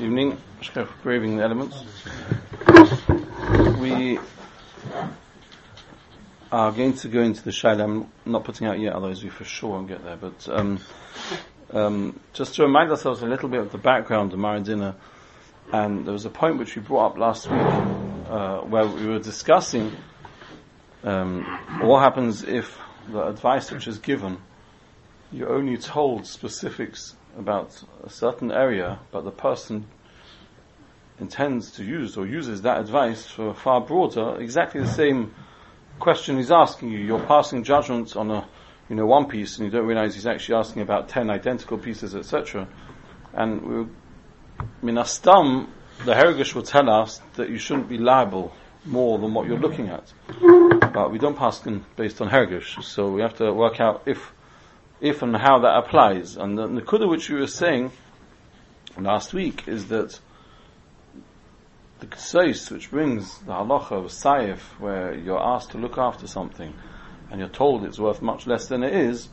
evening, Graving the Elements. We are going to go into the Shaila. I'm not putting out yet, otherwise we for sure won't get there. But um, um, just to remind ourselves a little bit of the background of Mareh Dinar, and there was a point which we brought up last week uh, where we were discussing um, what happens if the advice which is given, you're only told specifics about a certain area, but the person intends to use or uses that advice for far broader, exactly the same question he's asking you. You're passing judgment on a, you know, one piece and you don't realize he's actually asking about ten identical pieces, etc. And we minastam, the Herigish will tell us that you shouldn't be liable more than what you're looking at. But we don't pass them based on Herigish, so we have to work out if if and how that applies. And the Nakuda which we were saying last week is that the Ksais, which brings the halacha of Saif, where you're asked to look after something, and you're told it's worth much less than it is,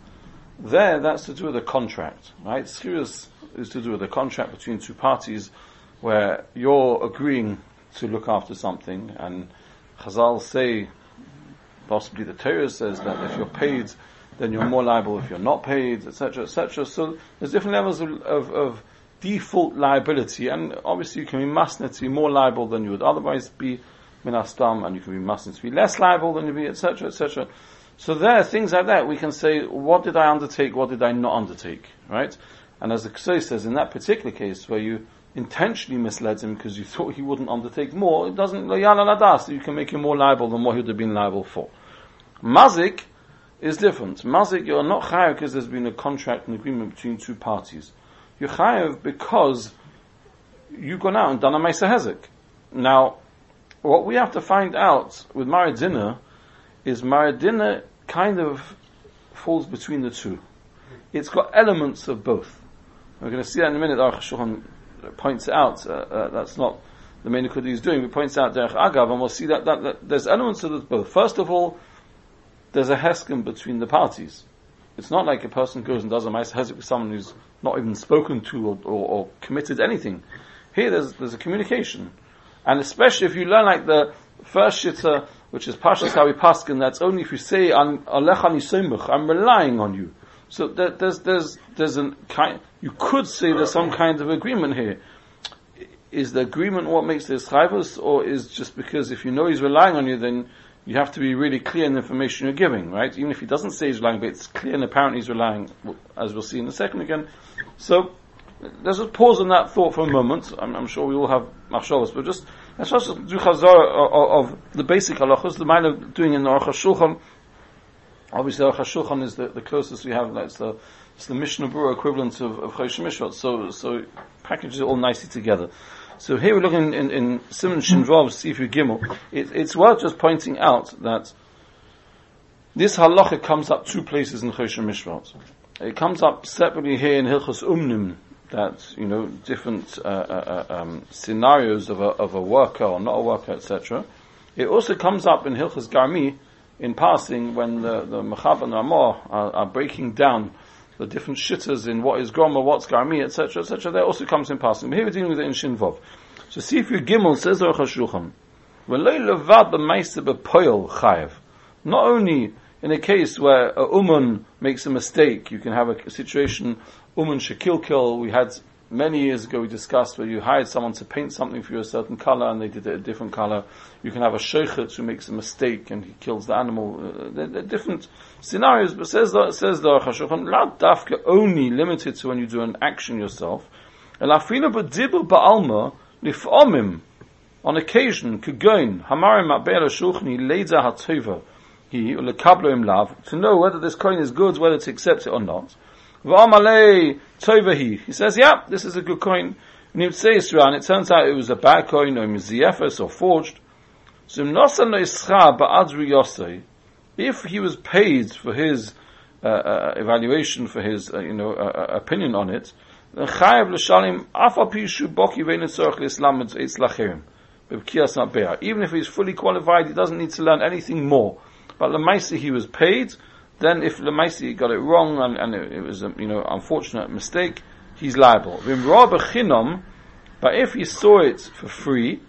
there, that's to do with a contract, right? Serious is to do with a contract between two parties, where you're agreeing to look after something, and Chazal say, possibly the Torah says that if you're paid then you're more liable if you're not paid, etc., etc. So there's different levels of, of, of, default liability, and obviously you can be masned to be more liable than you would otherwise be minastam, and you can be masned to be less liable than you'd be, etc., etc. So there, things like that, we can say, what did I undertake, what did I not undertake, right? And as the Ksoi says, in that particular case, where you intentionally misled him because you thought he wouldn't undertake more, it doesn't, you can make him more liable than what he would have been liable for. Mazik, is different. Mazik, you're not chayav because there's been a contract and agreement between two parties. You're chayav because you've gone out and done a Mesa Hezek. Now, what we have to find out with Mareh Dinar is Mareh Dinar kind of falls between the two. It's got elements of both. We're going to see that in a minute. Aruch Shulchan points out uh, uh, that's not the main Nakuda he's doing. He points out Derech Agav, and we'll see that, that, that there's elements of both. First of all, there's a heskim between the parties. It's not like a person goes and does a mice hesek with someone who's not even spoken to or, or, or, committed anything. Here there's, there's a communication. And especially if you learn like the first shitta, which is Pashas Hawi Paskin, that's only if you say, I'm I'm relying on you. So there, there's, there's, there's a kind, you could say there's some kind of agreement here. Is the agreement what makes this chayvus, or is just because if you know he's relying on you, then you have to be really clear in the information you're giving, right? Even if he doesn't say he's relying, but it's clear and apparently he's relying, as we'll see in a second again. So, let's just pause on that thought for a moment. I'm, I'm sure we all have machshavas, but just, let's just do chazar of, the basic halachas, the mind of doing in the Aruch HaShulchan. Obviously, Aruch HaShulchan is the, the closest we have, like, it's the, it's the Mishnah Berurah equivalent of, of Chosh so, so packages it all nicely together. So here we're looking in, in Simon Shinvav Sifu Gimel. It, it's worth just pointing out that this halacha comes up two places in Choshen Mishpat. It comes up separately here in Hilchos Umnim, that you know different uh, uh, uh, um, scenarios of a, of a worker or not a worker, etc. It also comes up in Hilchos Garmi in passing when the the and Ramah are, are breaking down the different shittas in what is groma, what's garmi, etc., etc. That also comes in passing. But here we're dealing with it in Shinvov. So see if you Gimel says Aruch HaShulchan, not only in a case where a uman makes a mistake, you can have a, situation, uman shekilkil, we had many years ago we discussed where you hired someone to paint something for you a certain color and they did it a different color. You can have a sheikhet who makes a mistake and he kills the animal. Uh, there, are different scenarios, but says the, says the Chashulchan, not dafka only limited to when you do an action yourself. On occasion to know whether this coin is good, whether to accept it or not. He says, yeah, this is a good coin. Say Israel, and it turns out it was a bad coin, or miziyefes, or forged. So if he was paid for his uh, uh, evaluation, for his uh, you know uh, uh, opinion on it, then chayav l'shalim lachirim. Even if he's fully qualified, he doesn't need to learn anything more. But the he was paid, then if Lemaisi got it wrong and, and it, it, was a you know unfortunate mistake, he's liable. But if he saw it for free,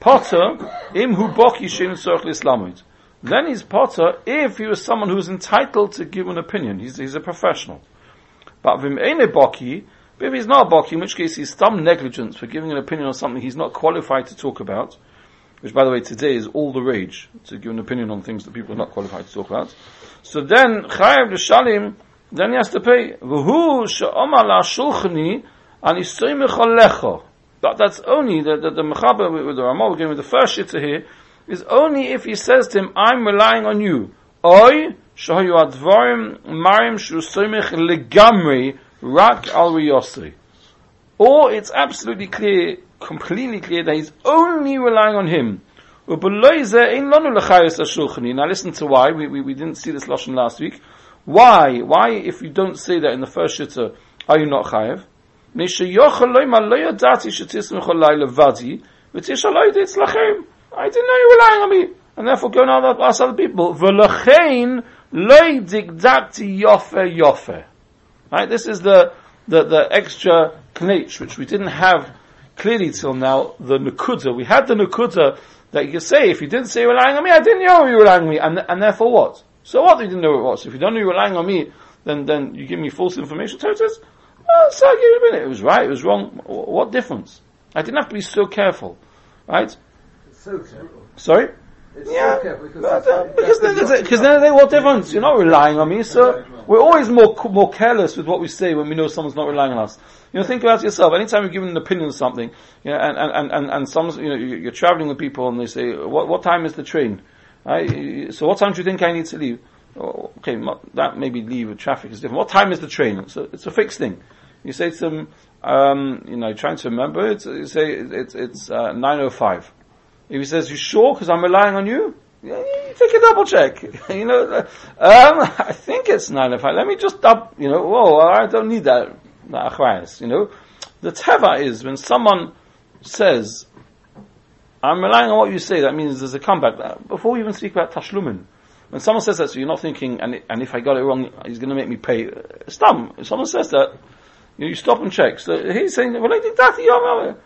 Potter, im hu boki shin tzorch Then he's Potter if he was someone who was entitled to give an opinion. He's, he's a professional. But vim ene boki, if he's not a boki, in which case he's some negligence for giving an opinion on something he's not qualified to talk about, which by the way today is all the rage, to give an opinion on things that people are not qualified to talk about. So then, chayav l'shalim, then he has to pay. Ani But that's only, the, the, the Mechaber with the we're with the first shitta here, is only if he says to him, I'm relying on you. Oy, shahayu advarim, marim shusoimech legamri, rak al riyosri. Or it's absolutely clear, completely clear that he's only relying on him. Now listen to why, we, we, we didn't see this lashon last week. Why? Why, if you don't say that in the first shitta, are you not chayev? I didn't know you were lying on me. And therefore go and ask other people. Yofe yofe. Right, this is the, the, the extra knetch, which we didn't have clearly till now, the nukuda. We had the nukuda that you say, if you didn't say you were lying on me, I didn't know you were lying on me, and, and therefore what? So what? You didn't know it was. If you don't know you were lying on me, then, then you give me false information. So it says, oh, so a minute. It was right, it was wrong. What difference? I didn't have to be so careful. Right? So careful. Sorry? It's Yeah, careful because, but, uh, because then, that's because then they, what difference? You're not relying on me, so we're always more more careless with what we say when we know someone's not relying on us. You know, think about yourself. Anytime you're giving an opinion on something, you know, and and and and, and some, you know, you- you're traveling with people and they say, "What what time is the train?" Right? So what time do you think I need to leave? Oh, Okay, that maybe leave with traffic is different. What time is the train? So it's a fixed thing. You say to them, um, you know, trying to remember it. You say it's it's uh, nine oh five. He says, "You sure? Because I'm relying on you." You take a double check. you know, uh, um, I think it's nine oh five. Let me just up. You know, whoa, I don't need that. You know, the teva is when someone says, "I'm relying on what you say." That means there's a comeback. Uh, Before we even speak about tashlumin, when someone says that, so you're not thinking, and and if I got it wrong, he's going to make me pay. Uh, Stop. If someone says that, you, you stop and check. So he's saying, "Well, I did that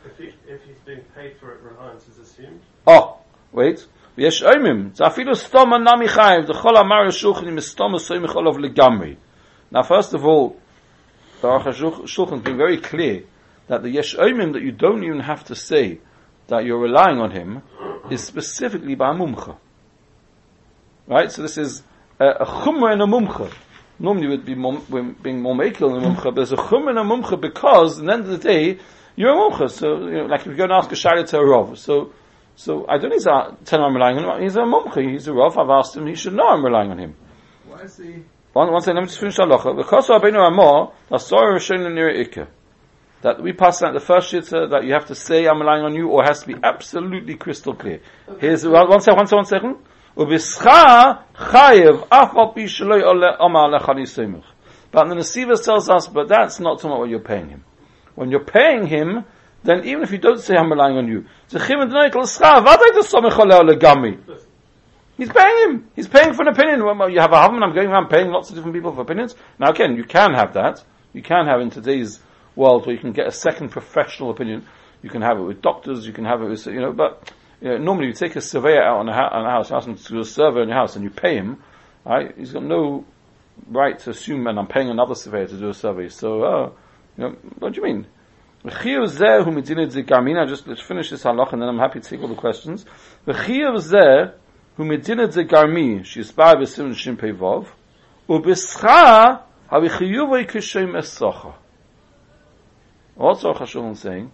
If, he, if he's being paid for it, reliance is assumed. Oh, wait. ויש אומרים, זה אפילו סתום הנמי חייב, דכל אמר השולחן עם סתום הסוימך עליו לגמרי. Now first of all, the Aruch HaShulchan has been very clear that the yesh omim that you don't even have to say that you're relying on him is specifically by a mumcha. Right? So this is a, a chumra and a mumcha. Normally would be mum, when being more makil and a mumcha, but there's a chumra and a mumcha because at the end of the day, you're a mumcha. So, you know, like if you go and ask a shayla to a rov, so so I don't need to tell him I'm relying on him. He's a mumcha. He's a rav. I've asked him. He should know I'm relying on him. Why is he? One, one second. Let me just finish the halacha. Because Rabbeinu Amor, Asor Rishon Nir Ikka. That we pass out the first shitta that you have to say I'm relying on you, or has to be absolutely crystal clear. Here's one, one second. One second. One second. Ubischa chayev af al pi shaloi ole omar lechani semich. But the Nesiva tells us, but that's not talking about what you're paying him. When you're paying him, then even if you don't say I'm relying on you. He's paying him. He's paying for an opinion. Well, you have a husband, I'm going around paying lots of different people for opinions. Now again, you can have that. You can have in today's world where you can get a second professional opinion. You can have it with doctors, you can have it with, you know, but, you know, normally you take a surveyor out on a, ha- on a house, ask him to do a survey on your house and you pay him, right? He's got no right to assume, and I'm paying another surveyor to do a survey. So, uh, you know, what do you mean? Just let's finish this halach and then I'm happy to take all the questions. Aruch HaShulchan saying?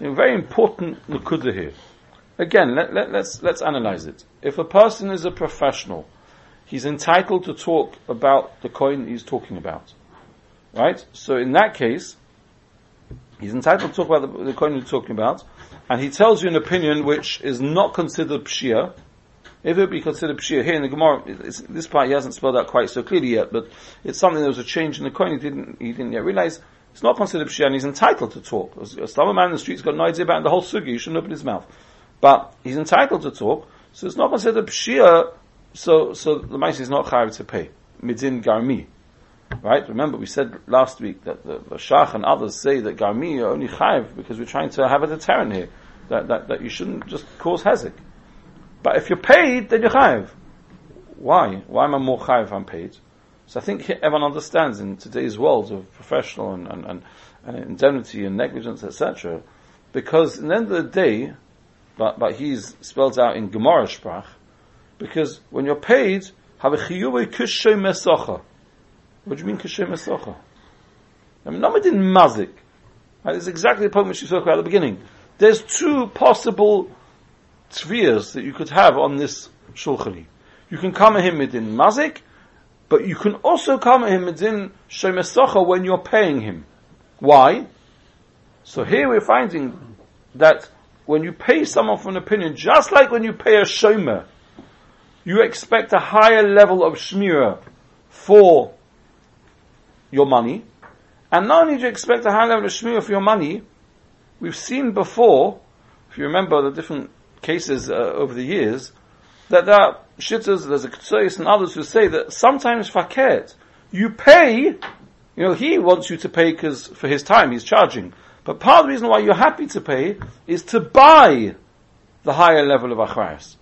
A very important nukuda here. Again, let, let, let's, let's analyze it. If a person is a professional, he's entitled to talk about the coin he's talking about. Right? So in that case, he's entitled to talk about the, the coin he's talking about, and he tells you an opinion which is not considered pshia. If it be considered pshia, here in the Gemara, this part he hasn't spelled out quite so clearly yet, but it's something that was a change in the coin he didn't, he didn't yet realize. It's not considered pshia, and he's entitled to talk. A stubborn man in the street's got no idea about the whole sugi, he shouldn't open his mouth. But he's entitled to talk, so it's not considered pshia, so, so the mice is not chayav to pay. Midin garmi. Right? Remember, we said last week that the, the Shach and others say that Garmi are only chayiv because we're trying to have a deterrent here. That, that, that you shouldn't just cause hezek. But if you're paid, then you're chayiv. Why? Why am I more chayiv if I'm paid? So I think everyone understands in today's world of professional and, and, and, and indemnity and negligence, etc. Because in the end of the day, but, but he's spelled out in Gemara Sprach, because when you're paid, have a chiyuve kushay mesocha. What do you mean kushay mesocha? I mean, not in mazik. Right? Is exactly the point which you spoke about at the beginning. There's two possible tviyas that you could have on this shulchani. You can come at him within mazik, but you can also come at him within shemesocha when you're paying him. Why? So here we're finding that when you pay someone for an opinion, just like when you pay a shomer, you expect a higher level of shmira for your money. And not only do you expect a high level of shmira for your money, we've seen before, if you remember the different cases uh, over the years, that there are shitters, there's a Ketsois and others who say that sometimes faket, you pay, you know, he wants you to pay because for his time he's charging. But part of the reason why you're happy to pay is to buy the higher level of achrayas.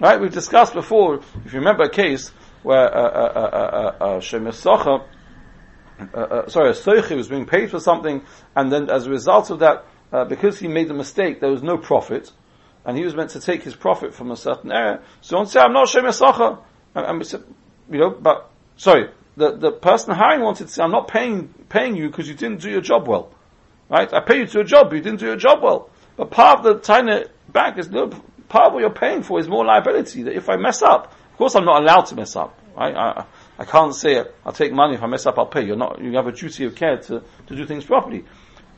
Right? We've discussed before, if you remember a case where uh, uh, uh, uh, uh, uh, sorry, a Soichi was being paid for something, and then as a result of that, uh, because he made the mistake, there was no profit, and he was meant to take his profit from a certain area. So don't say, I'm not Shem Yasacha. And, and we said, you know, but, sorry, the, the person hiring wanted to say, I'm not paying, paying you because you didn't do your job well. Right? I pay you to a job, but you didn't do your job well. But part of the tiny back is no, part of what you're paying for is more liability. That if I mess up, of course I'm not allowed to mess up. Right? I, I can't say it, I'll take money if I mess up. I'll pay. You're not. You have a duty of care to, to do things properly.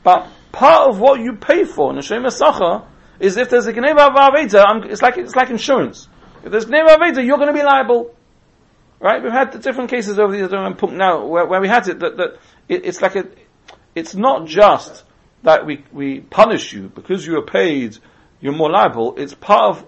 But part of what you pay for in a Shem is if there's a Gneva Aveda, it's like it's like insurance. If there's Gneva Aveda, you're going to be liable. Right? We've had different cases over the years. Don't now where, where we had it that, that it, it's like a. It's not just that we we punish you because you are paid. You're more liable. It's part of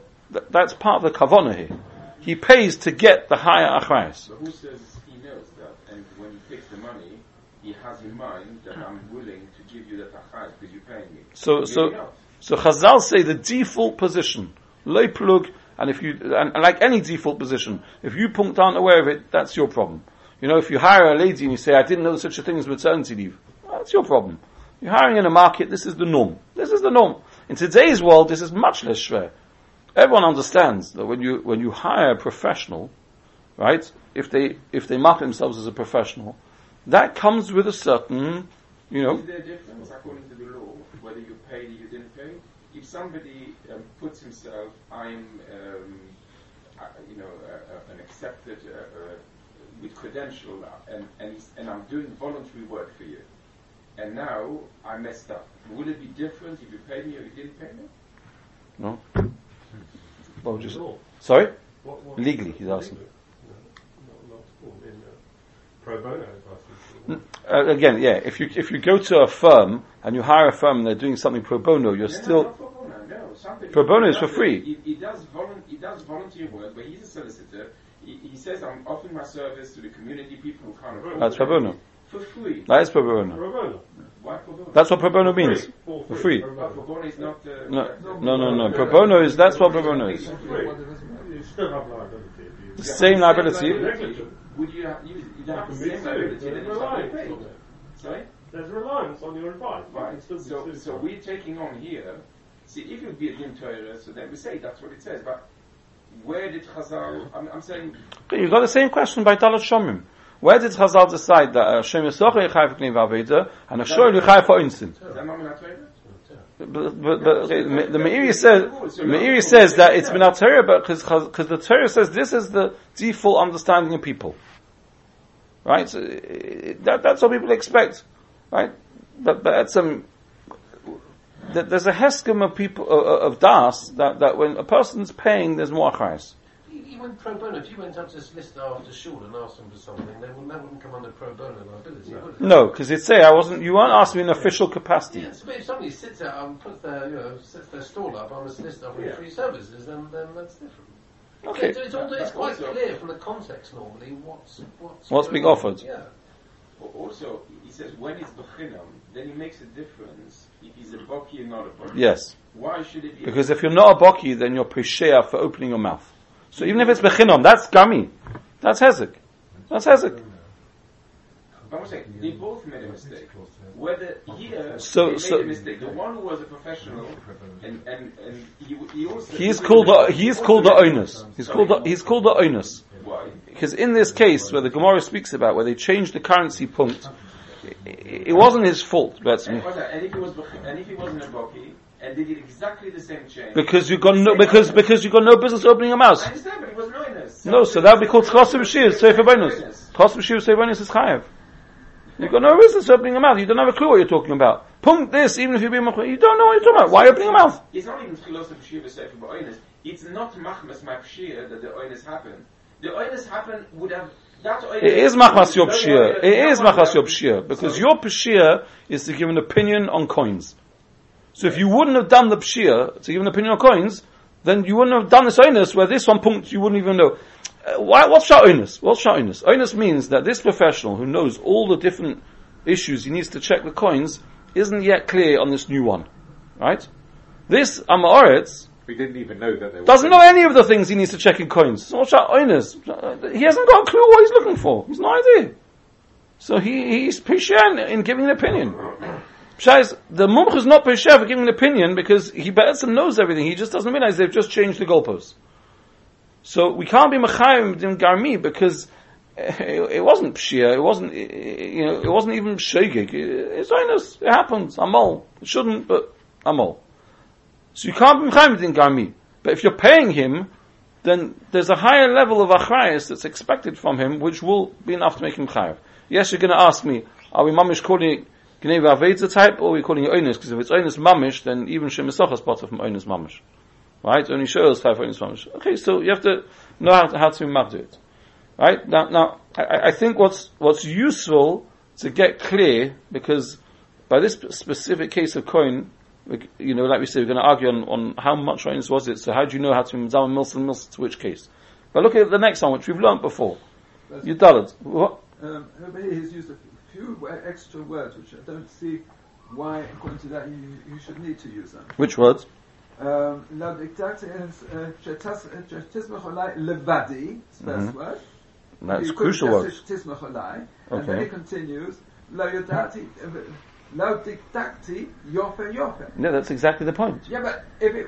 that's part of the kavana here. He pays to get the higher achrayas. But who says he knows that? And when he takes the money, he has in mind that I'm willing to give you that achrayas because you're paying me. So so so Chazal say the default position, lay plug, and if you and, and like any default position, if you punkt aren't aware of it, that's your problem. You know, if you hire a lady and you say, "I didn't know such a thing as maternity leave," that's your problem. You're hiring in a market. This is the norm. This is the norm. In today's world, this is much less schwer. Everyone understands that when you when you hire a professional, right? If they if they market themselves as a professional, that comes with a certain, you know. Is there a difference according to the law whether you paid or you didn't pay? If somebody um, puts himself, I'm, um, uh, you know, uh, uh, an accepted uh, uh, with credential, and and, and I'm doing voluntary work for you, and now I messed up. Would it be different if you paid me or you didn't pay me? No. What would you say? Law. Sorry? What, what, Legally, he's asking. No, not, not in uh, pro bono advice. Uh, again, yeah. If you if you go to a firm and you hire a firm and they're doing something pro bono, you're No, no, still not pro bono, no. Pro bono is for free. He, he does volun- he does volunteer work, but he's a solicitor. He, he says, "I'm offering my service to the community, people who can't afford That's pro bono. For free. that is pro bono. Pro bono. Why pro bono? That's what pro bono means. For For free. Pro bono. is not. No, no, no, no. Pro bono is that's what pro bono is. For free. You still have liability if you. The same liability. Would you have, you, you'd have the Me same too. liability There's than if reliance on. Sorry? There's reliance on your advice. Right. So, so we're taking on here. See, if you be a dim Torah, so then we say that's what it says. But where did Chazal? I'm, I'm saying But you've got the same question by Talat Shomim. Where did Chazal decide that Hashem Yisroch Yechai for Knev Aveda and a Shoel Yechai for Insin? is that not in? But, but, but okay, the Meiri says, Meiri says that it's been our Torah, but because the Torah says this is the default understanding of people. Right? So, it- that, that's what people expect. Right? But, but it's um, there's a heskim of people, of, of das, that, that when a person's paying, there's more achayas. You went pro bono. If you went up to this list after shul and asked them for something, they wouldn't, that wouldn't come under pro bono liability, would it? No, because it'd say I wasn't, you weren't asking me in official capacity. Yes, but if somebody sits out and puts their, you know, sets their stall up on a list offering Yeah. free services, then, then that's different. Okay. It's, it's, all- it's quite also- clear from the context normally what's what's, What's being on. offered. Yeah. But also, he says when it's bechinam, then it makes a difference if he's a baki or not a baki. Yes. Why should it be? Because if you're not a Baki, then you're Peshea for opening your mouth. So even if it's Bechinam, that's Gami. That's Hezek. That's Hezek. They both made a mistake. Whether here uh, So- they so- made a mistake, the one who was a professional, and and and he, he also He's he called the, he's called the onus. He's called the, he's called the onus. Why? Because in this case, where the Gemara speaks about, where they changed the currency punct, it, it wasn't his fault, that's And, and if he was and if he wasn't a and they did exactly the same change, Because you got no, because, because you got no business opening your mouth. I understand, but it was. No, so that would be called Chosim Shir, Sefer Bonus. Chosim Shir, Sefer Bonus is Chayev. You've got no business opening your mouth. You don't have a clue what you're talking about. Punct this, even if you're being, you don't know what you're talking about. Why opening your mouth? It's not even close to Pshir Sefer Ba'oinus. It's not Machmas that the Oinus happened. The Oinus happened would have. It is Machmas Yob No, Shir. no, no, It is Machmas Yob. Because your Pshir is to give an opinion on coins. So if you wouldn't have done the Pshir to give an opinion on coins, then you wouldn't have done this onus where this one punct you wouldn't even know. Uh, why, what's Shah onus? What's Shah onus? Onus means that this professional who knows all the different issues he needs to check the coins isn't yet clear on this new one. Right? This Amaretz We didn't even know that there doesn't know any of the things he needs to check in coins. So what's Shah onus? He hasn't got a clue what he's looking for. He's no idea. So he, he's Pesher in giving an opinion. Pesher is, the Mumch is not Pesher for giving an opinion because he better knows everything. He just doesn't realize they've just changed the goalposts. So we can't be Mechayim in Garmi because it, it wasn't Pshia, it wasn't, you know, it wasn't even Shegig. It's honest, it happens, Amal. It shouldn't, but I'm Amal. So you can't be Mechayim in Garmi. But if you're paying him, then there's a higher level of achrayas that's expected from him, which will be enough to make him chayav. Yes, you're going to ask me, are we mamish calling Gneva Avedza type, or we're calling it Oinus? Because if it's Oinus mamish, then even Shem is part of from Oinus mamish. Right? Only Shoel's type of Oinus mamish. Okay, so you have to know how to, how to it. Right? Now, now, I, I think what's, what's useful to get clear, because by this specific case of coin, you know, like we said, we're going to argue on, on how much Oinus was it, so how do you know how to Mizama Milson Milson to which case? But look at the next one, which we've learnt before. You dullard. What? Um, he's used a few extra words which I don't see why, according to that, you, you should need to use them. Which words? Um, Lo diktat is uh, uh, shetismach olai levadi, it's the first word. That's You crucial just words. say shetismach olai, and then he continues, uh, lo yofe yofe. No, that's exactly the point. Yeah, but if it...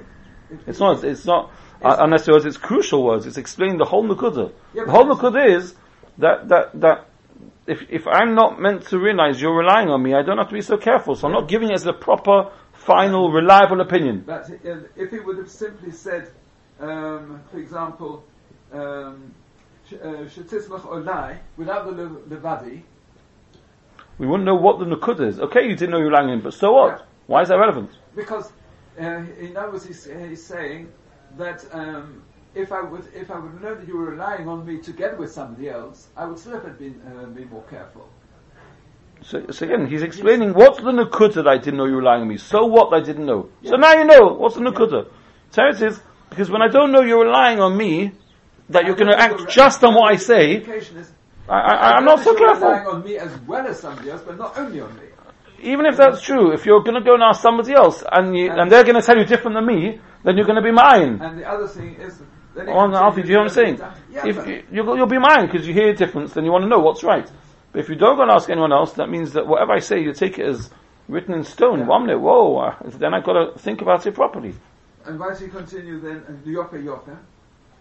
If It's not, it's not, uh, unless was. it's crucial words. It's explaining the whole Nukuda. Yeah, the whole it's- Nukuda is that, that, that, if, if I'm not meant to realize you're relying on me, I don't have to be so careful. So I'm not giving it as a proper, final, reliable opinion. But if he would have simply said, um, for example, um, uh, olai, without the le- levadi, We wouldn't know what the Nukuda is. Okay, you didn't know you were relying on him, but so what? Yeah. Why is that relevant? because uh, he knows he's, he's saying that um, if I would if I would know that you were relying on me together with somebody else, I would still have been uh, be more careful. So, so again, he's explaining what's the Nukuda that I didn't know you were relying on me. So what I didn't know. So now you know. What's the nukuta. Nukuda? So it is, because when I don't know you're relying on me, that you're going to act just on what I say, is, I, I, I I'm know not so you're relying on me as well as somebody else, but not only on me. Even if that's true, if you're going to go and ask somebody else, and, you, and they're going to tell you different than me, then you're going to be mine. And the other thing is, then he Oh, Alfie, do you know what I'm saying? Yeah, If you, you'll, you'll be mine because you hear a difference, then you want to know what's right. But if you don't go and ask anyone else, that means that whatever I say, you take it as written in stone. Yeah. Whoa, uh, then I've got to think about it properly. And why does he continue then? And yofe yofe.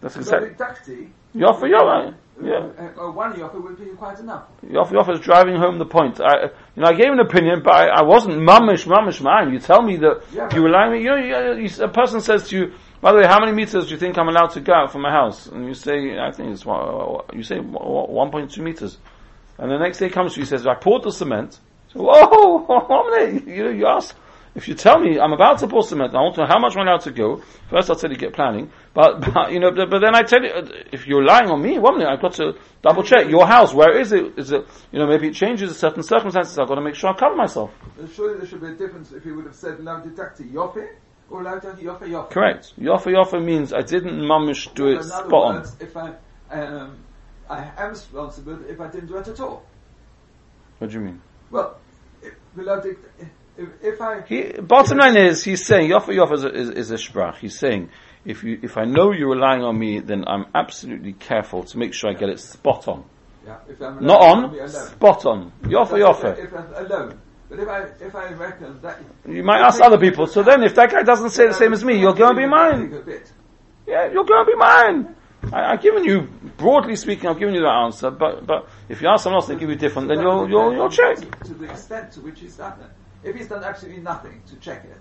That's Exactly. Yoffa, Yoffa, yeah. Uh, uh, one yofe would be quite enough. Yoffa Yoffa is driving home the point. I, you know, I gave an opinion, but I, I wasn't mummish, mummish mine. You tell me that Yeah, you rely on me. You know, you, you, a person says to you, by the way, how many meters do you think I'm allowed to go out from my house? And you say, I think it's, one- you say 1.2 meters. And the next day comes to you, says, I poured the cement. So, whoa? You you ask, if you tell me I'm about to pour cement, I want to know how much I'm allowed to go. First, I'll tell you get planning, but, but you know, but, but then I tell you, if you're lying on me, one minute I've got to double check your house. Where is it? Is it? You know, maybe it changes in certain circumstances. I've got to make sure I cover myself. Surely there should be a difference if he would have said no detacti yofe, or lauter yofa yofa. Correct. Yofa Yofa means I didn't mamish do it In other on. words, if I, um, I am responsible if I didn't do it at all. What do you mean? Well, if, if, if I, He, bottom line is, he's saying, Yofa Yofa is a, is, is a. He's saying, if you, if I know you're relying on me, then I'm absolutely careful to make sure I get it spot on. yeah, if I'm Not on, spot on. Yofa Yofa. If I'm alone, but if I if I reckon that You might ask other people, so then if that guy doesn't say the same as me, you're going to be mine. Yeah, you're going to be mine. I, I've given you, broadly speaking, I've given you that answer, but, but if you ask someone else, they give you different, then you'll, you'll, you'll check. To, to the extent to which he's done it. If he's done absolutely nothing to check it,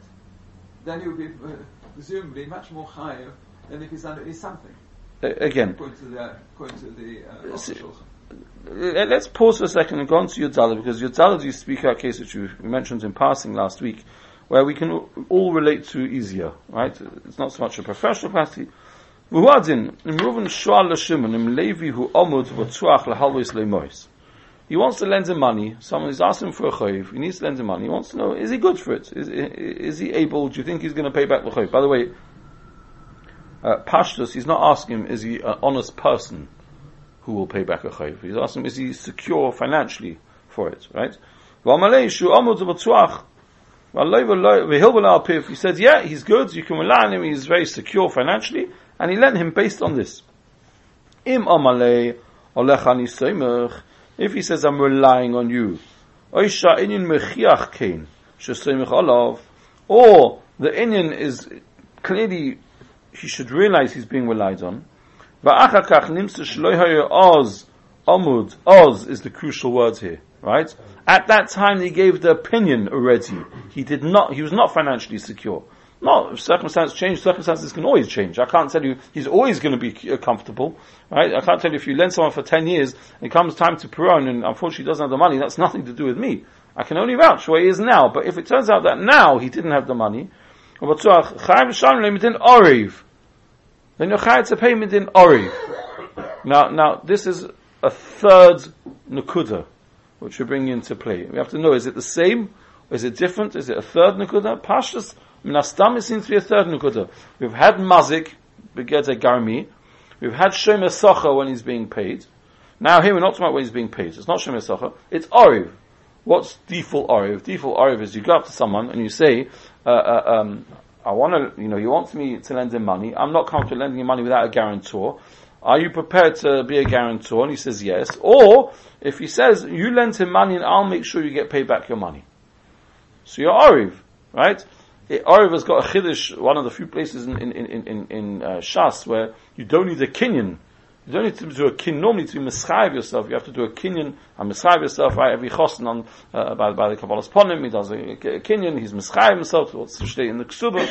then he will be uh, presumably much more higher than if he's done at least something. Again, According to the according to the Uh, Let's pause for a second and go on to Yudala because Yudala you speak out case which you mentioned in passing last week, where we can all relate to easier, right? It's not so much a professional capacity. V'huadin, im Levi hu omud l'halvois le'mois. He wants to lend him money. Someone is asking for a chayiv. He needs to lend him money. He wants to know, is he good for it? Is, is he able? Do you think he's going to pay back the chayiv? By the way, uh, Pashtus, he's not asking him, is he an honest person? Who will pay back a chayv. He's asking, is he secure financially for it, right? He says, yeah, he's good, you can rely on him, he's very secure financially, and he lent him based on this. If he says, I'm relying on you, or the Indian is clearly, he should realize he's being relied on, Va'achar kach nimsa shloihayo oz, omud, oz is the crucial word here, right? At that time he gave the opinion already. He did not, he was not financially secure. No, circumstances change, circumstances can always change. I can't tell you he's always going to be uh, comfortable, right? I can't tell you if you lend someone for 10 years and it comes time to Peron and unfortunately doesn't have the money, that's nothing to do with me. I can only vouch where he is now, but if it turns out that now he didn't have the money, then you're chayav to payment in ori. Now, now this is a third nakuda, which we bring into play. We have to know: is it the same? Or is it different? Is it a third nakuda? Pashas minastam it seems to be a third nakuda. We've had mazik begeda garmi. We've had shomer socha when he's being paid. Now here we're not talking about when he's being paid. It's not shomer socha. It's oriv. What's default oriv? Default oriv is you go up to someone and you say, uh, uh, um, I want to, you know, you want me to lend him money. I'm not comfortable lending him money without a guarantor. Are you prepared to be a guarantor? And he says yes. Or if he says you lend him money and I'll make sure you get paid back your money. So you're Oriv, right? It, Oriv has got a chiddush, one of the few places in in in in, in uh, Shas where you don't need a kinyan. You don't need to do a kin. Normally, to mischayev yourself, you have to do a kinyan and mischayev yourself. Right, every chosn on uh, by, by the Kabbalah's ponim, he does a, a kinyan. He's mischayev himself what's to stay in the ksuba.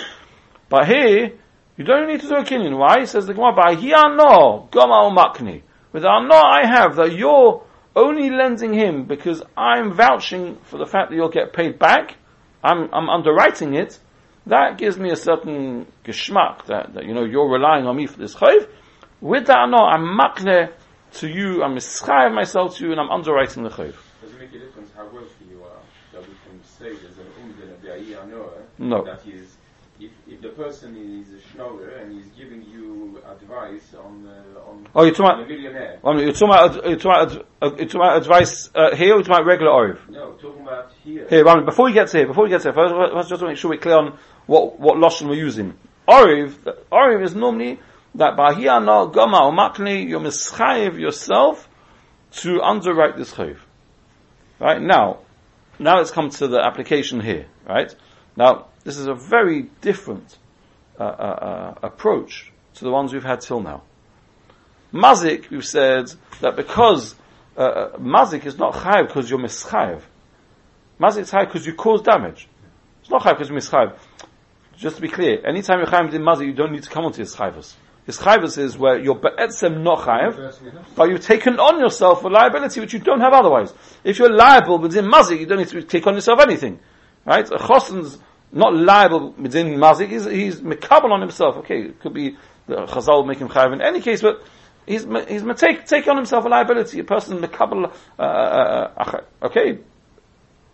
But here, you don't need to do a kinyan. Why? He says the Gemara, "By no goma umakni." With no, I have that you're only lending him because I'm vouching for the fact that you'll get paid back. I'm I'm underwriting it. That gives me a certain geschmack that, that you know you're relying on me for this chayv. With that, no, I'm makne to you, I'm mischayev myself to you, and I'm underwriting the chayv. Does it make a difference how wealthy you are? That we can say there's an umdin of the No. that is, if, if the person is a schnoller and he's giving you advice on uh, on, Oh, you're talking on about- a millionaire. You're talking about, you're talking about, you're talking about advice uh, here, or you're talking about regular oriv? No, talking about here. Here, Rami, before we get to here, before we get to here, first, let's just make sure we're clear on what, what Lashon we're using. Oriv, Oriv is normally that Bahia no Goma or Makni, you're mischayev yourself to underwrite this chayiv. Right? Now, now let's come to the application here, right? Now, this is a very different uh, uh, uh, approach to the ones we've had till now. Mazik, we've said that because uh, uh, Mazik is not chayiv because you're mischayev. Mazik is chayiv because you cause damage. It's not chayiv because you're. Just to be clear, anytime you're chayiv in Mazik, you don't need to come onto his chayvus. His chayvus is where you're be'etzem not chayiv, but you've taken on yourself a liability which you don't have otherwise. If you're liable within Mazik, you don't need to take on yourself anything. Right? A chosen's not liable within Mazik, he's, he's mekabel on himself. Okay, it could be the Chazal make him chayiv in any case, but he's, he's take, take on himself a liability. A person mekabel, uh, uh, uh, okay.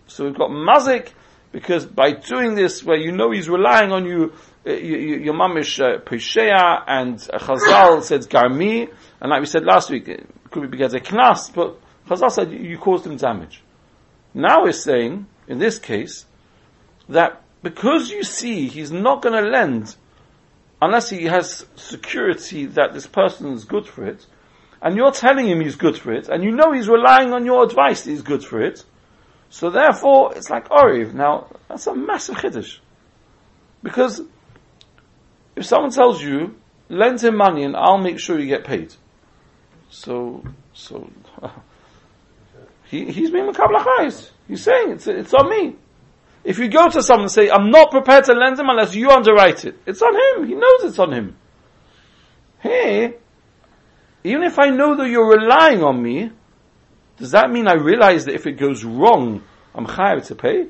So we've got Mazik, because by doing this, where you know he's relying on uh, you your mamish uh, Peshea and uh, Chazal said Garmi, and like we said last week, it could be because of knas, but Chazal said you, you caused him damage. Now we're saying, in this case, that because you see he's not going to lend unless he has security that this person is good for it, and you're telling him he's good for it, and you know he's relying on your advice that he's good for it, so therefore it's like Oriv. Now, that's a massive chiddush. Because if someone tells you, lend him money and I'll make sure you get paid. So, so, he, he's being Makabla He's saying it's, it's on me. If you go to someone and say, I'm not prepared to lend him unless you underwrite it, it's on him. He knows it's on him. Here, even if I know that you're relying on me, does that mean I realize that if it goes wrong, I'm chayav to pay?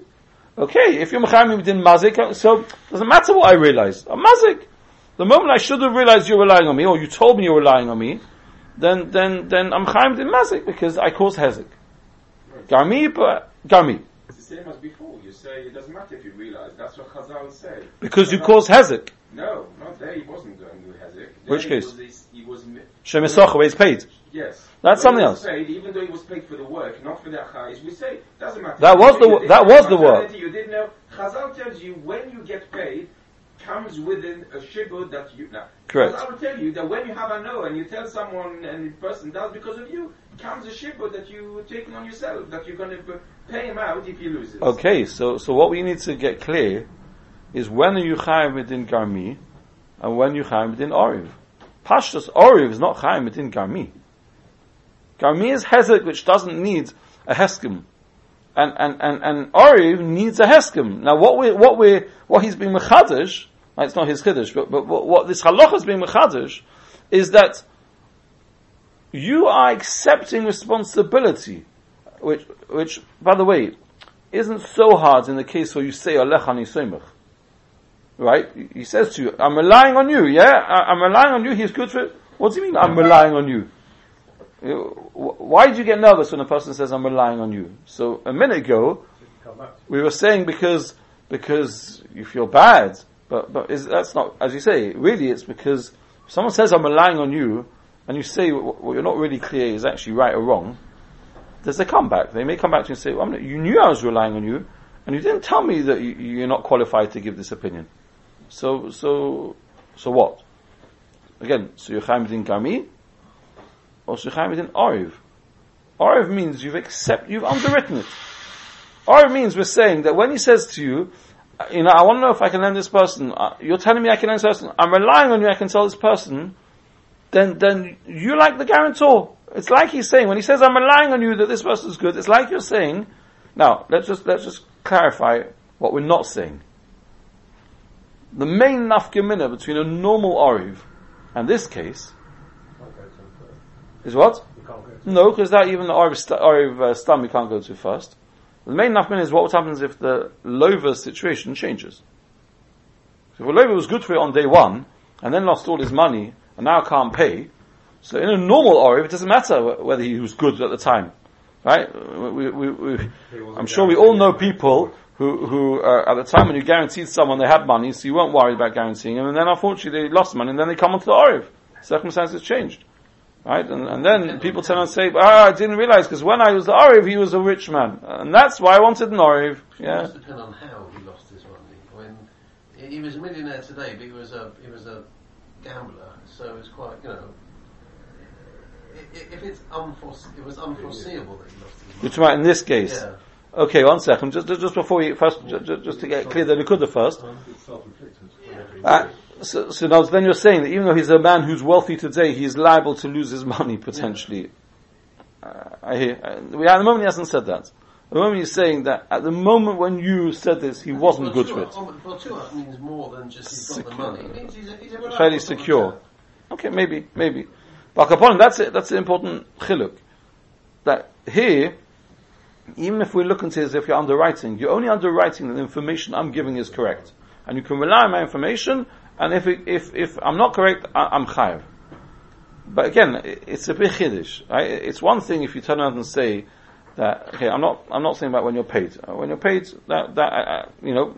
Okay, if you're chayav within mazik, so doesn't matter what I realize. I'm mazik. The moment I should have realized you're relying on me, or you told me you're relying on me, then then then I'm chayav within mazik because I caused hezek. Garmi, but garmi. It's the same as before. You say it doesn't matter if you realize. That's what Chazal said. Because you caused hezek. No, not there. He wasn't going to hezek. There Which case? He was mi- Shemisocha, where he's paid. yes. That's When something else. Paid, even though he was paid for the work, not for the achayis, we say doesn't matter. That was the that was the work. You didn't know. Chazal tells you when you get paid comes within a shibud that you now. Correct. Chazal will tell you that when you have a no and you tell someone and the person does because of you, comes a shibud that you taken on yourself that you're going to pay him out if he loses. Okay, so so what we need to get clear is when are you chayav within garmi, and when you chayav within oriv. Pashtus oriv is not chayav within garmi. Garmi is hezek which doesn't need a heskim, and and and and oriv needs a heskim. Now what we what we what he's being mechadish, it's not his chiddush, but but what, what this halacha is being mechadish is that you are accepting responsibility, which which by the way isn't so hard in the case where you say Alech ani soimach. Right? He says to you, I'm relying on you, yeah? I'm relying on you, he's good for it. What do you mean, I'm relying on you? Why do you get nervous when a person says, I'm relying on you? So, a minute ago, we were saying because, because you feel bad, but, but is, that's not, as you say, really it's because someone says, I'm relying on you, and you say what, you're not really clear is actually right or wrong, there's a comeback. They may come back to you and say, well, not- you knew I was relying on you, and you didn't tell me that you, you're not qualified to give this opinion. So, so, so what? Again, so you're within gami, you're chaim within oriv. Oriv means you've accept, you've underwritten it. Oriv means we're saying that when he says to you, you know, I want to know if I can lend this person, uh, you're telling me I can lend this person, I'm relying on you, I can tell this person, then, then you like the guarantor. It's like he's saying, when he says, I'm relying on you that this person is good, it's like you're saying, now, let's just, let's just clarify what we're not saying. The main nafkamina between a normal oriv and this case Can't go to him first. Is what? No, because that even the oriv, st- uh, stam we can't go to first. The main nafkamina is what happens if the lover situation changes. So if a lover was good for it on day one, and then lost all his money, and now can't pay, so in a normal oriv, it doesn't matter wh- whether he was good at the time. Right? We, we, we, I'm sure we all know people who, who uh, at the time when you guaranteed someone they had money, so you weren't worried about guaranteeing them, and then unfortunately they lost money, and then they come onto the Oriv. Circumstances changed. Right? And, and then people turn and say, ah, I didn't realize, because when I was the Oriv, he was a rich man. And that's why I wanted an Oriv. It Yeah? must depend on how he lost his money. When he he was a millionaire today, but he was a he was a gambler, so it's quite you know. i- i- If it's unforeseen, it was unforeseeable that he lost his money. Which might in this case. Yeah. Okay, one second. Just, just before we, first, just, just to get clear the Nakuda first. It's self-inflicted. he Uh, did it. So, so now then you're saying that even though he's a man who's wealthy today, he's liable to lose his money potentially. Uh, I hear. Uh, we, at the moment he hasn't said that. At the moment he's saying that at the moment when you said this, he wasn't good for it. Fortua means more than just he's got the money. It means he's a, he's a Fairly secure. Okay, maybe, maybe. But upon that's it. That's the important chiluk. That here, even if we look into it as if you're underwriting, you're only underwriting that the information I'm giving is correct, and you can rely on my information. And if if if I'm not correct, I, I'm chayav. But again, it's a big chiddush. Right? It's one thing if you turn around and say, that okay, I'm not I'm not saying about when you're paid. Uh, When you're paid, that that uh, uh, you know,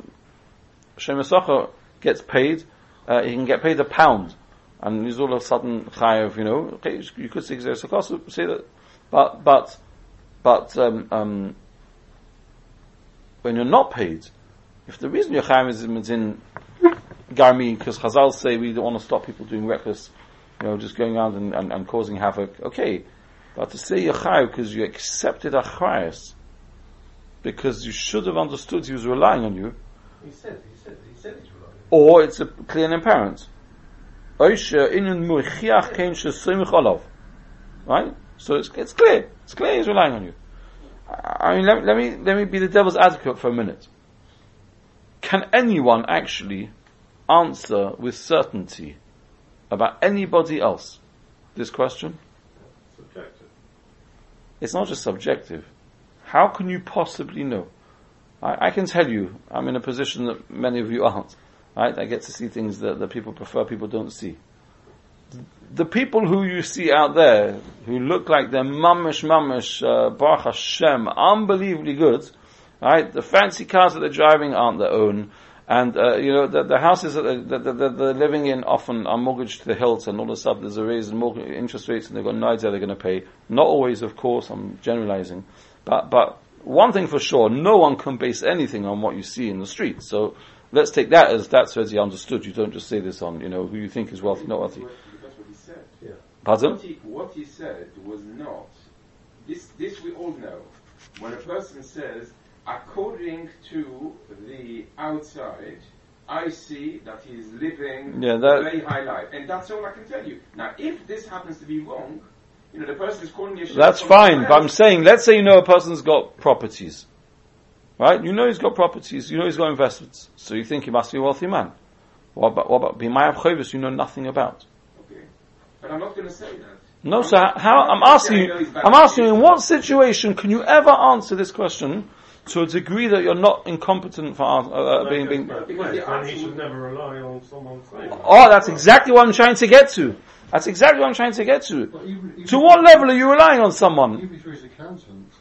Shemasacha gets paid. Uh, he can get paid a pound, and he's all of a sudden chayav. You know, okay, you could say Gzeres say that, but but but um, um, when you're not paid, if the reason you're chayav is in garmi because Chazal say we don't want to stop people doing reckless, you know, just going around and, and, and causing havoc. Okay, but to say you're because you accepted achrayas, because you should have understood he was relying on you, He said, he said, he said he's relying. or it's a clear and apparent. Oisha inyan mu'chiach kein shesimich olav. Right? So it's, it's clear. It's clear he's relying on you. I I mean, let, let me, let me be the devil's advocate for a minute. Can anyone actually answer with certainty about anybody else this question? Subjective. It's not just subjective. How can you possibly know? I, I can tell you, I'm in a position that many of you aren't. Right? I get to see things that, that people prefer, people don't see. The people who you see out there, who look like they're mamish mamish, uh, Baruch Hashem, unbelievably good, right? The fancy cars that they're driving aren't their own. And, uh, you know, the, the houses that they're, that, that they're living in often are mortgaged to the hilt and all of a sudden there's a raise in mortgage, interest rates and they've got no idea they're going to pay. Not always, of course, I'm generalizing. But, but one thing for sure, no one can base anything on what you see in the street. So let's take that as that's already understood. You don't just say this on, you know, who you think is wealthy, not wealthy. That's what he said. Yeah. Pardon? What he, what he said was not, this, this we all know. When a person says, according to the outside, I see that he's living Yeah, that- a very high life. And that's all I can tell you. Now, if this happens to be wrong, you know, the person is calling you a That's fine, but I'm saying, let's say you know a person's got properties. Right? You know he's got properties, you know he's got investments. So you think he must be a wealthy man. What about, what about B'mayam Chovis you know nothing about? Okay. But I'm not going to say that. No, so how, how I'm asking you, I'm asking you, in what situation can you ever answer this question to a degree that you're not incompetent for uh, uh, being, being, Because Because the he should never rely on someone saying that. Oh, that's exactly what I'm trying to get to. That's exactly what I'm trying to get to. But even, even To what level are you relying on someone? Even if you're his accountant.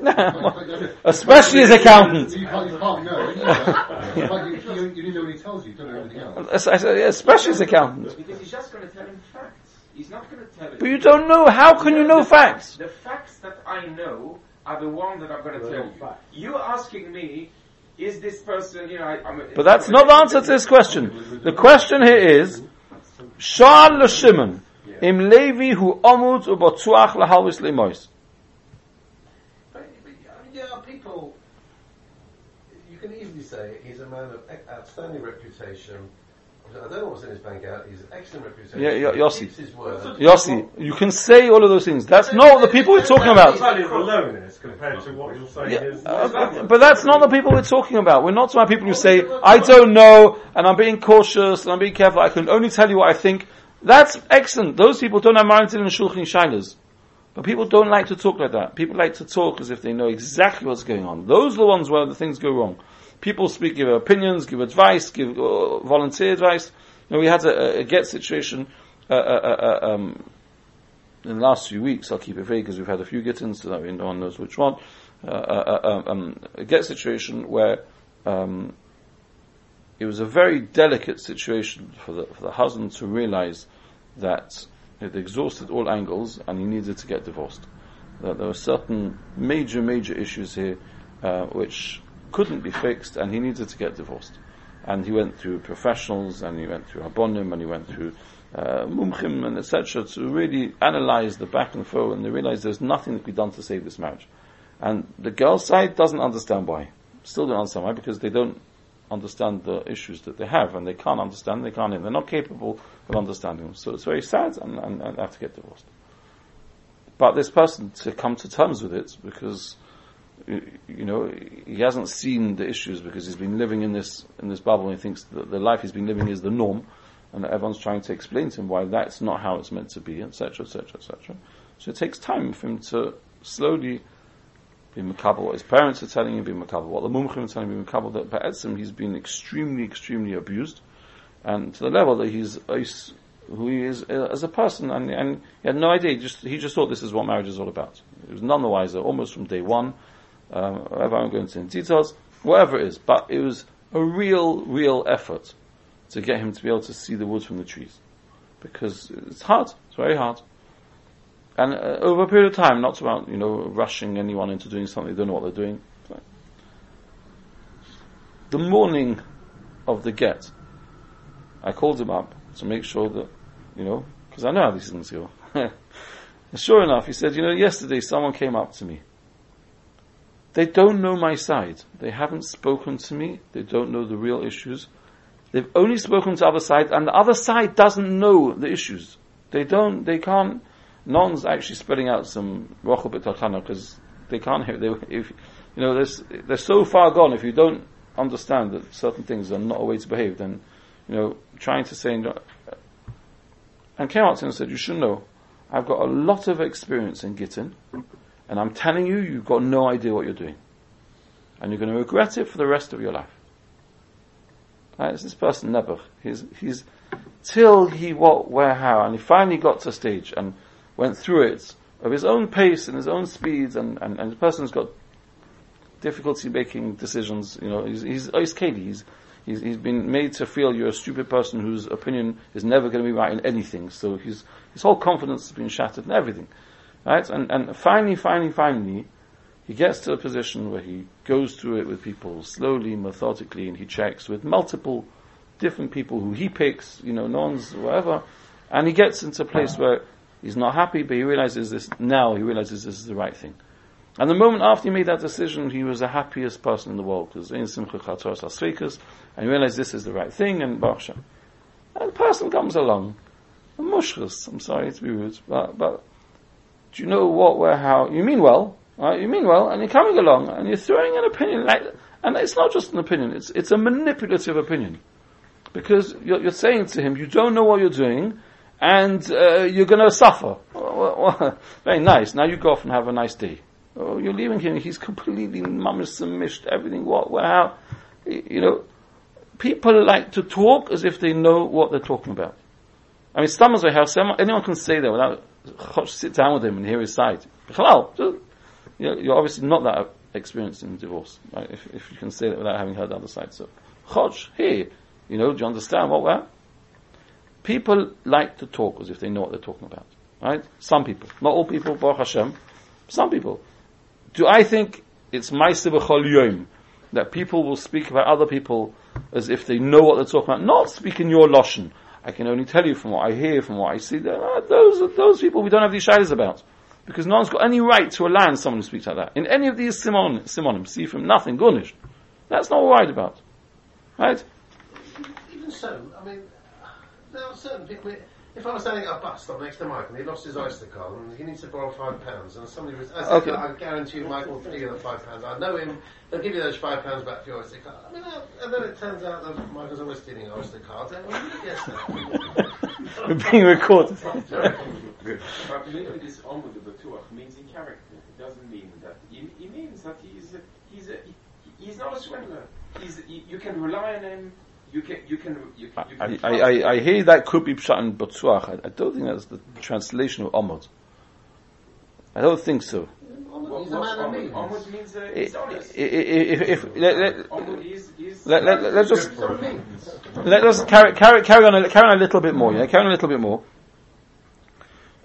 Especially as accountant. You can't, you can't know. You, know. But you, you, you know what he tells you, you don't know everything else. Es- es- Especially as accountant. Because he's just going to tell him facts. He's not going to tell him. But you don't know, how can you know facts? The facts that I know are the ones that I'm going to tell you. You're asking me, is this person, you know, I, I'm a, But that's not the answer to this question. The question here is, Shal Shimon, im Levi hu omud ubotzuach lahalvis lemois. But, but, I yeah, people. You can easily say he's a man of outstanding reputation. I don't know what's in his bank account. He's an excellent reputation. Yeah, yeah, Yossi. keeps his word. Yossi, you can say all of those things. That's not the people we're talking about. value of aloneness compared to what you're saying Yeah, is. uh, but that's not the people we're talking about. We're not talking about people who say, I don't know, and I'm being cautious, and I'm being careful, I can only tell you what I think. That's excellent. Those people don't have Mareh Dinar and Shulchan Shilas. But people don't like to talk like that. People like to talk as if they know exactly what's going on. Those are the ones where the things go wrong. People speak, give opinions, give advice, give uh, volunteer advice. You know, we had a, a, get situation, uh, uh, uh, uh, um, in the last few weeks, I'll keep it vague because we've had a few Gittin, so that no one knows which one. Uh, uh, um, a get situation where um, it was a very delicate situation for the for the husband to realize that he'd exhausted all angles and he needed to get divorced. That there were certain major major issues here which couldn't be fixed, and he needed to get divorced. And he went through professionals, and he went through rabbonim, and he went through uh, Mumchim, and etc. to really analyze the back and forth, and they realized there's nothing that can be done to save this marriage. And the girl's side doesn't understand why. Still don't understand why, because they don't understand the issues that they have, and they can't understand, they can't, they're not capable of understanding them. So it's very sad, and, and, and have to get divorced. But this person to come to terms with it, because you know he hasn't seen the issues because he's been living in this in this bubble, and he thinks that the life he's been living is the norm, and that everyone's trying to explain to him why that's not how it's meant to be, etc., etc., etc. So it takes time for him to slowly be makabel what his parents are telling him, be makabel what the mumchim are telling him, be makabel that Ba'etzim he's been extremely, extremely abused, and to the level that he's who he is uh, as a person, and, and he had no idea. He just, he just thought this is what marriage is all about. He was none the wiser, almost from day one. Um, I'm going into in details, whatever it is, but it was a real, real effort to get him to be able to see the wood from the trees, because it's hard. It's very hard. And uh, over a period of time, not about you know rushing anyone into doing something they don't know what they're doing. The morning of the get, I called him up to make sure that, you know, because I know how these things go. sure enough, he said, you know, yesterday someone came up to me. They don't know my side. They haven't spoken to me. They don't know the real issues. They've only spoken to the other side, and the other side doesn't know the issues. They don't, they can't, no one's actually spreading out some rochel b'tachana because they can't hear, they, if, you know, they're, they're so far gone, if you don't understand that certain things are not a way to behave, then, you know, trying to say, and came out to him and said, you should know, I've got a lot of experience in Gittin, and I'm telling you, you've got no idea what you're doing. And you're going to regret it for the rest of your life. Right, it's this person, Nebuch. He's, he's, till he what, where, how, and he finally got to a stage and went through it of his own pace and his own speeds, and, and, and the person's got difficulty making decisions. You know, he's he's he's Katie. He's, he's he's been made to feel you're a stupid person whose opinion is never going to be right in anything. So his his whole confidence has been shattered in everything, right? And and finally, finally, finally, he gets to a position where he goes through it with people slowly, methodically, and he checks with multiple different people who he picks. You know, no one's whatever, and he gets into a place where he's not happy, but he realizes this now. He realizes this is the right thing. And the moment after he made that decision, he was the happiest person in the world because in Simcha Chatoras Asrikas, and he realized this is the right thing, and Barsha. And the person comes along, a mushras, I'm sorry to be rude, but, but do you know what, where, how? You mean well, right? You mean well, and you're coming along, and you're throwing an opinion like, and it's not just an opinion, it's, it's a manipulative opinion. Because you're, you're saying to him, you don't know what you're doing, and uh, you're going to suffer. Very nice. Now you go off and have a nice day. Oh, you're leaving him. He's completely mamish mished everything. What? How? You know, people like to talk as if they know what they're talking about. I mean, Stammers how someone, anyone can say that without sit down with him and hear his side. You're obviously not that experienced in divorce, right? If, if you can say that without having heard the other side. So, Chodge, here, you know, do you understand what we're? People like to talk as if they know what they're talking about, right? Some people, not all people, Baruch Hashem, some people. Do I think it's Maisa B'chol Yom that people will speak about other people as if they know what they're talking about? Not speaking your Lashon. I can only tell you from what I hear, from what I see. Uh, those are those people we don't have these shilas about. Because no one's got any right to align someone who speaks like that. In any of these simon, simonim, see from nothing, gunish. That's not what we're about. Right? Even so, I mean, there are certain people, if I was standing at a bus stop next to Michael and he lost his Oyster card and he needs to borrow five pounds and somebody was, I, Okay. I guarantee you Michael will give you the five pounds. I know him, they'll give you those five pounds back for your Oyster card. I mean, uh, and then it turns out that Michael's always stealing Oyster cards. And well, you guess that. We're being recorded. But really, this Omud Batuach means in character. It doesn't mean that. It, it means that he's a, he's a, he's not a swindler. He's you, you can rely on him. You can you can you, can- you can I, trust I, him. I, I hear that could be pshat in Batsuach. I, I don't think that's the translation of Omod. I don't think so. What- He's a what's man of Omud? means. Omud means uh, I- he's honest. I- I- If, if, let, let, Omud is is. let, let, let's just He's a means. let us carry, carry, carry on a, carry on a little bit more. Yeah, carry on a little bit more.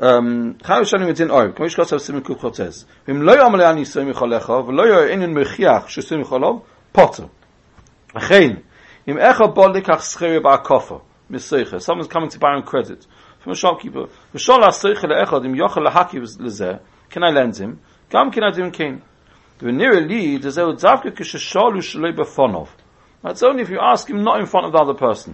Um, חייב שנים את דין אוהב, כמו שכתוב סימן ק"ח"ץ. ואם לא יאמר לי אני סומך עליך, ולא יהיה עניין מוכיח שסומך עליו, פוטר. לכן, אם אחד בא לקח שכירי בעקופה, מסייכה, someone's coming to borrow credit, from a shopkeeper, ושאול השכירי לאחד, אם יוכל להקיב לזה, can I lend him? גם כן הדין כן. ונראה לי, דזהו דווקא כששאלו שלא בפוניו. That's only if you ask him not in front of the other person.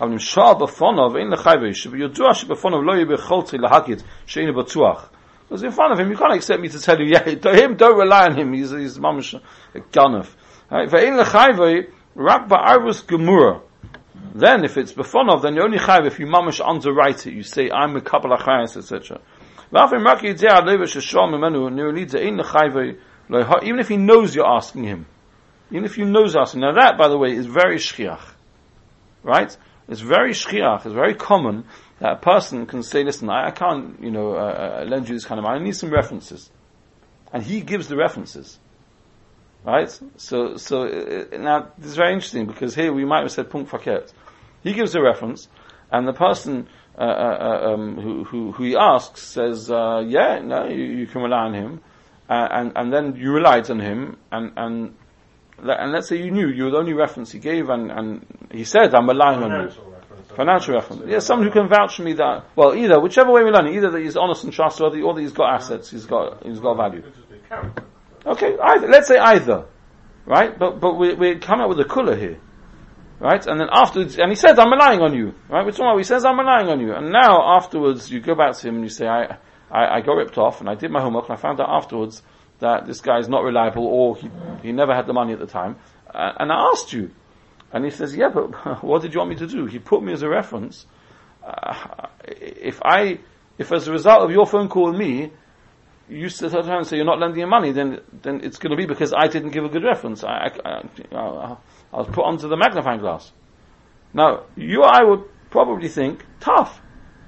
אבל אם שאל בפוניו, אין לחייבי, שביודוע שבפוניו לא יהיה ביכולתי להגיד שאין בטוח. Because in front of him, you can't expect me to tell you, yeah, to him, don't rely on him, he's, he's mamish a gunner. Right? ואין לחייבי, Rak ba'arus gemura. Then, if it's befonov, then you only chayv if you mamish underwrite it. You say, I'm a kabbalah chayas, etc. Even if he knows you're asking him. Even if he knows asking. Now that, by the way, is very shchiach. Right? It's very shchiach. It's very common that a person can say, listen, I, I can't, you know, uh, uh lend you this kind of money. I need some references. And he gives the references. Right? So, so, uh, now, this is very interesting because here we might have said punkt faket. He gives a reference, and the person, uh, uh, uh, um, who, who, who he asks says, uh, yeah, no, you, you can rely on him, uh, and, and then you relied on him, and, and, and let's say you knew you were the only reference he gave, and, and he said, I'm relying on you. Financial reference. Yeah, someone who can vouch for me that, well, either, whichever way we learn it, either that he's honest and trustworthy, or that he's got assets, he's got, he's got value. Okay, either, let's say either. Right? But, but we, we come out with a colour here. Right? And then afterwards, and he says, I'm relying on you. Right? Which one? He says, I'm relying on you. And now afterwards, you go back to him and you say, I, I, I got ripped off and I did my homework and I found out afterwards that this guy is not reliable or he, he never had the money at the time. Uh, and I asked you. And he says, yeah, but what did you want me to do? He put me as a reference. Uh, if I, if as a result of your phone call me, you and say you're not lending him money, then then it's going to be because I didn't give a good reference. I, I, I, I was put onto the magnifying glass. Now, you I would probably think, tough.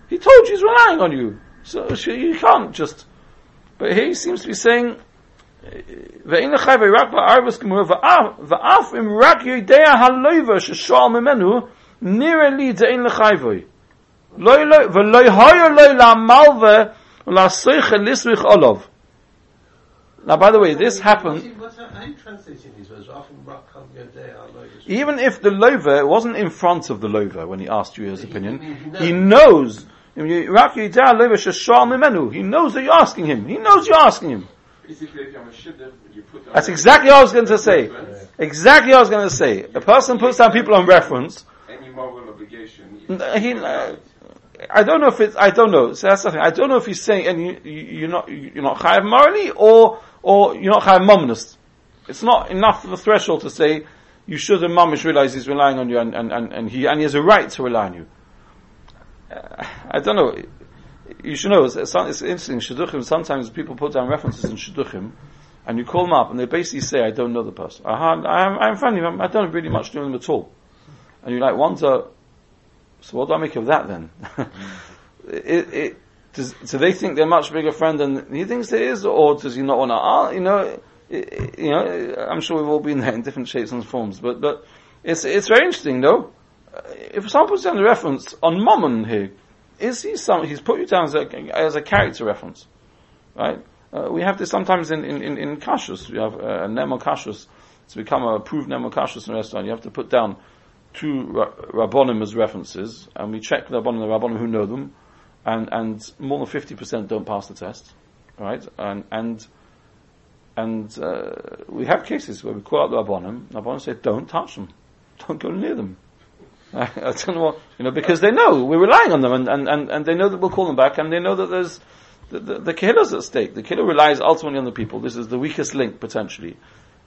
He told you he's relying on you. So, you can't just, but he seems to be saying, now, by the way, this happened. Even if the lover wasn't in front of the lover when he asked you his opinion, he knows. He knows that you're asking him. He knows you're asking him. That's exactly what I was going to say. Exactly what I was going to say. A person puts down people on reference. Any moral obligation. He, uh, I don't know if it's, I don't know. So that's the thing. I don't know if he's saying, and you, you're not, you're not chayav morally, or, or you're not chayav momnus. It's not enough of a threshold to say, you should have mamish realize he's relying on you and, and, and, and he, and he has a right to rely on you. Uh, I don't know. You should know, it's, it's interesting, shidduchim, sometimes people put down references in shidduchim, and you call them up, and they basically say, I don't know the person. I, I'm, I'm friendly, I don't really much know them at all. And you like wonder, so what do I make of that then? it, it, does, do they think they're much bigger friend than he thinks they is, or does he not want to? Uh, you know, it- you know. I'm sure we've all been there in different shapes and forms, but but it's it's very interesting though. Uh, If someone puts down a reference on Mammon here, is he some? He's put you down as a, as a character reference, right? Uh, we have this sometimes in in in, in kashrus. We have uh, a nemo kashrus to become a approved nemo kashrus in a restaurant. You have to put down two rabbonim as references, and we check the rabbonim, the rabbonim who know them, and and more than fifty percent don't pass the test, right? And and and uh, we have cases where we call out the rabbonim, the rabbonim say, "Don't touch them, don't go near them." I, don't know what you know because they know we're relying on them, and, and, and, and they know that we'll call them back, and they know that there's the, the, the at stake. The kehillah relies ultimately on the people. This is the weakest link potentially,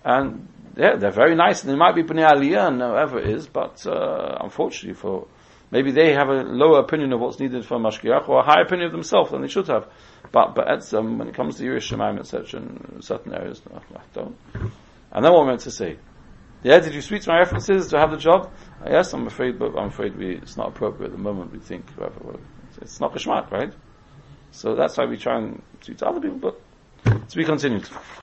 and yeah, they're very nice, and they might be bnei aliyah and whatever it is, but uh, unfortunately for maybe they have a lower opinion of what's needed for mashkiach or a higher opinion of themselves than they should have. But but at, when it comes to Yerushalayim, etc., in certain areas, no, I don't. And then what I'm meant to say. Yeah, did you speak to my references to have the job? Uh, yes, I'm afraid, but I'm afraid we, it's not appropriate at the moment. We think it's- not geschmack, right? So that's why we try and speak to other people, but to be continued.